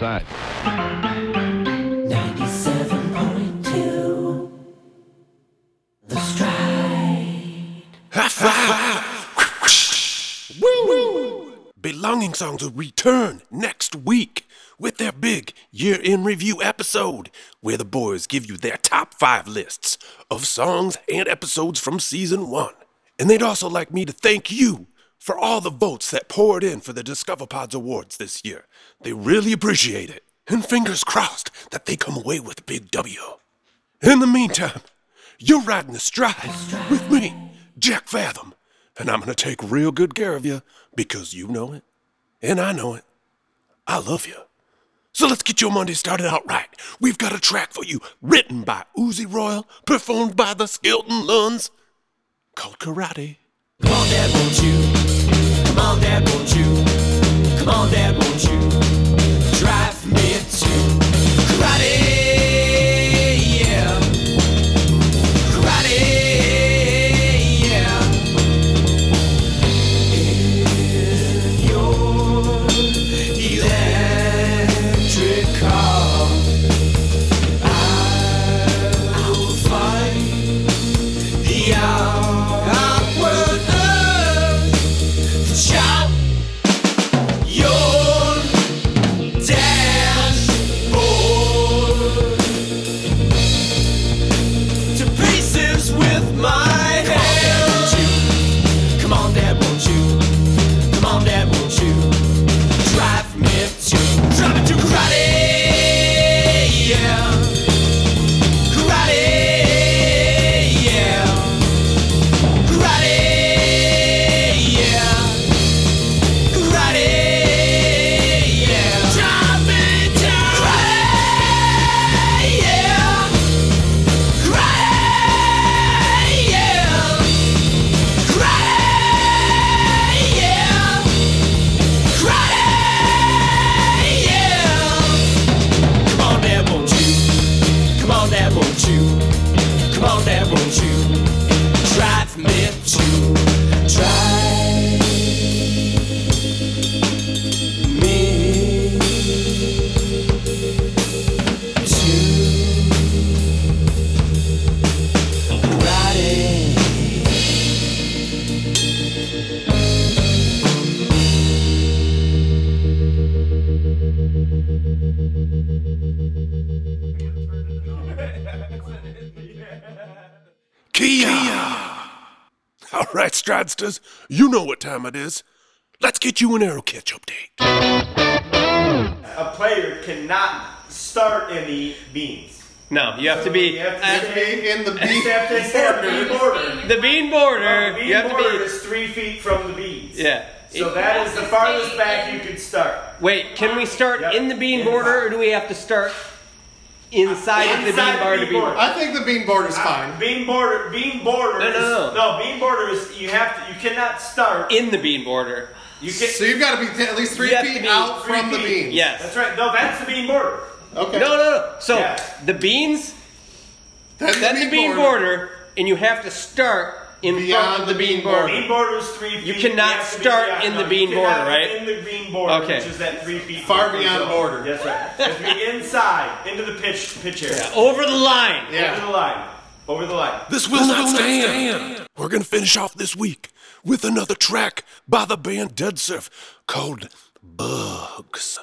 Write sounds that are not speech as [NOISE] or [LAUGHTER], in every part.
inside. 97.2 The Stride. Woo! [LAUGHS] Belonging Songs will return next week with their big year in review episode, where the boys give you their top five lists of songs and episodes from season one. And they'd also like me to thank you for all the votes that poured in for the Discover Pods Awards this year. They really appreciate it. And fingers crossed that they come away with a big W. In the meantime, you're riding the stride with me, Jack Fathom, and I'm gonna take real good care of you because you know it, and I know it. I love you. So let's get your Monday started out right. We've got a track for you, written by Uzi Royal, performed by the Skelton-Luns, called Karate. Come on, Dad, won't you? Come on, Dad, won't you? Come on, Dad, right, Stridesters, you know what time it is. Let's get you an arrow catch update. a player cannot start in the beans. No, you have to be You have to uh, stay- in the you have to stay at the bean border. the bean border. The bean you have border to be. is three feet from the beans. Yeah. So that is the farthest back you can start. Wait, can we start Yep. in the bean border, or do we have to start inside, of the bean bar the to bean be? border. I think the bean border is fine. Bean border, bean border. No, no, is, no. bean border is you have to. You cannot start. In the bean border. You can. So you've got to be t- at least three You have to feet out three from the feet. beans. Yes. That's right. No, that's the bean border. Okay. No, no, no. So Yeah. the beans, Then, then the bean border, and you have to start in front Beyond of the the bean bean border. Bean border is three feet. You cannot have start in the bean you border, right? In the bean border, Okay. which is that three feet Far beyond zone. border. That's right. You be inside, into the pitch pitch area. Yeah, over the line. Yeah. Over the line. Over the line. This will not stand. We're gonna finish off this week with another track by the band Deadsurf called Bugs.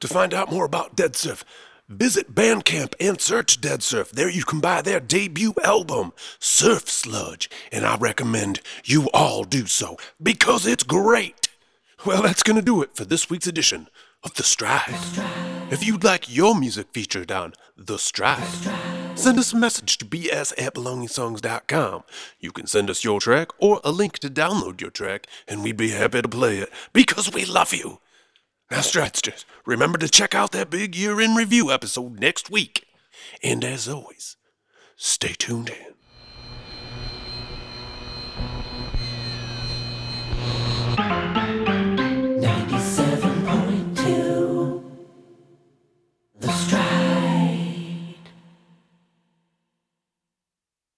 To find out more about Deadsurf, visit Bandcamp and search Deadsurf. There you can buy their debut album, Surf Sludge, and I recommend you all do so because it's great. Well, that's gonna do it for this week's edition of The Stride. If you'd like your music featured on The Stride, send us a message to bs at belongingsongs.com. You can send us your track or a link to download your track, and we'd be happy to play it because we love you. Now, Stridesters, remember to check out that big year in review episode next week. And as always, stay tuned in.